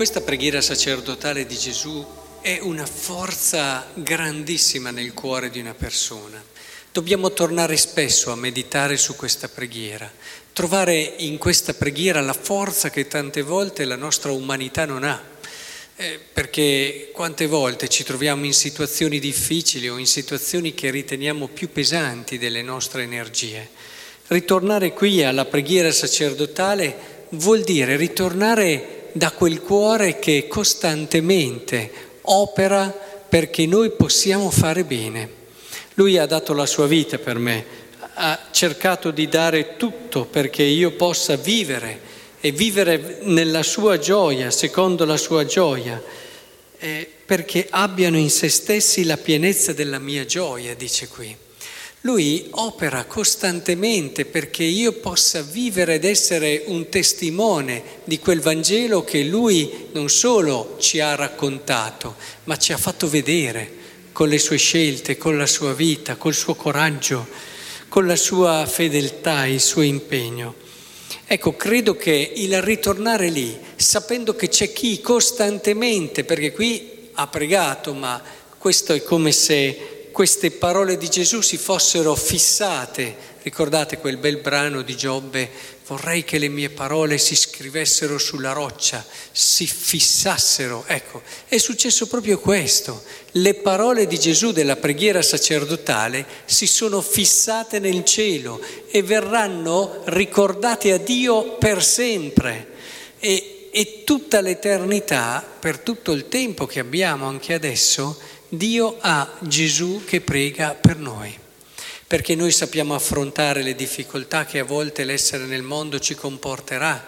Questa preghiera sacerdotale di Gesù è una forza grandissima nel cuore di una persona. Dobbiamo tornare spesso a meditare su questa preghiera, trovare in questa preghiera la forza che tante volte la nostra umanità non ha. Eh, perché quante volte ci troviamo in situazioni difficili o in situazioni che riteniamo più pesanti delle nostre energie. Ritornare qui alla preghiera sacerdotale vuol dire ritornare da quel cuore che costantemente opera perché noi possiamo fare bene. Lui ha dato la sua vita per me, ha cercato di dare tutto perché io possa vivere e vivere nella sua gioia, secondo la sua gioia, eh, perché abbiano in se stessi la pienezza della mia gioia, dice qui. Lui opera costantemente perché io possa vivere ed essere un testimone di quel Vangelo che lui non solo ci ha raccontato, ma ci ha fatto vedere con le sue scelte, con la sua vita, col suo coraggio, con la sua fedeltà, il suo impegno. Ecco, credo che il ritornare lì, sapendo che c'è chi costantemente, perché qui ha pregato, ma questo è come se queste parole di Gesù si fossero fissate. Ricordate quel bel brano di Giobbe Vorrei che le mie parole si scrivessero sulla roccia, si fissassero. Ecco, è successo proprio questo. Le parole di Gesù della preghiera sacerdotale si sono fissate nel cielo e verranno ricordate a Dio per sempre. E, e tutta l'eternità, per tutto il tempo che abbiamo anche adesso, Dio ha Gesù che prega per noi perché noi sappiamo affrontare le difficoltà che a volte l'essere nel mondo ci comporterà,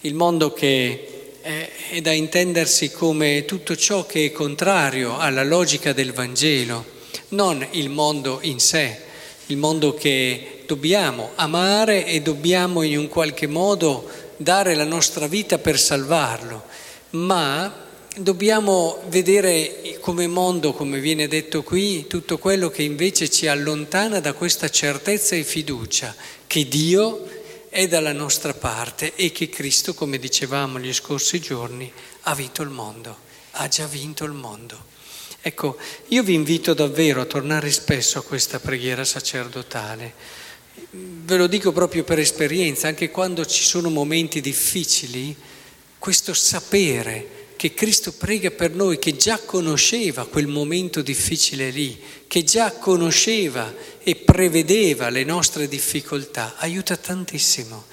il mondo che è, è da intendersi come tutto ciò che è contrario alla logica del Vangelo, non il mondo in sé, il mondo che dobbiamo amare e dobbiamo in un qualche modo dare la nostra vita per salvarlo, ma dobbiamo vedere come mondo, come viene detto qui, tutto quello che invece ci allontana da questa certezza e fiducia che Dio è dalla nostra parte e che Cristo, come dicevamo gli scorsi giorni, ha vinto il mondo, ha già vinto il mondo. Ecco, io vi invito davvero a tornare spesso a questa preghiera sacerdotale. Ve lo dico proprio per esperienza, anche quando ci sono momenti difficili, questo sapere che Cristo prega per noi, che già conosceva quel momento difficile lì, che già conosceva e prevedeva le nostre difficoltà, aiuta tantissimo.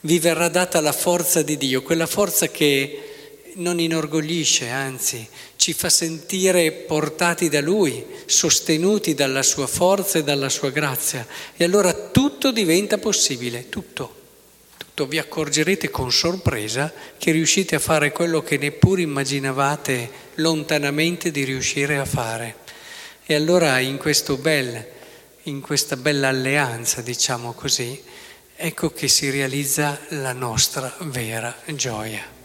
Vi verrà data la forza di Dio, quella forza che non inorgoglisce, anzi ci fa sentire portati da Lui, sostenuti dalla sua forza e dalla sua grazia. E allora tutto diventa possibile, tutto tutto vi accorgerete con sorpresa che riuscite a fare quello che neppure immaginavate lontanamente di riuscire a fare. E allora in, bel, in questa bella alleanza, diciamo così, ecco che si realizza la nostra vera gioia.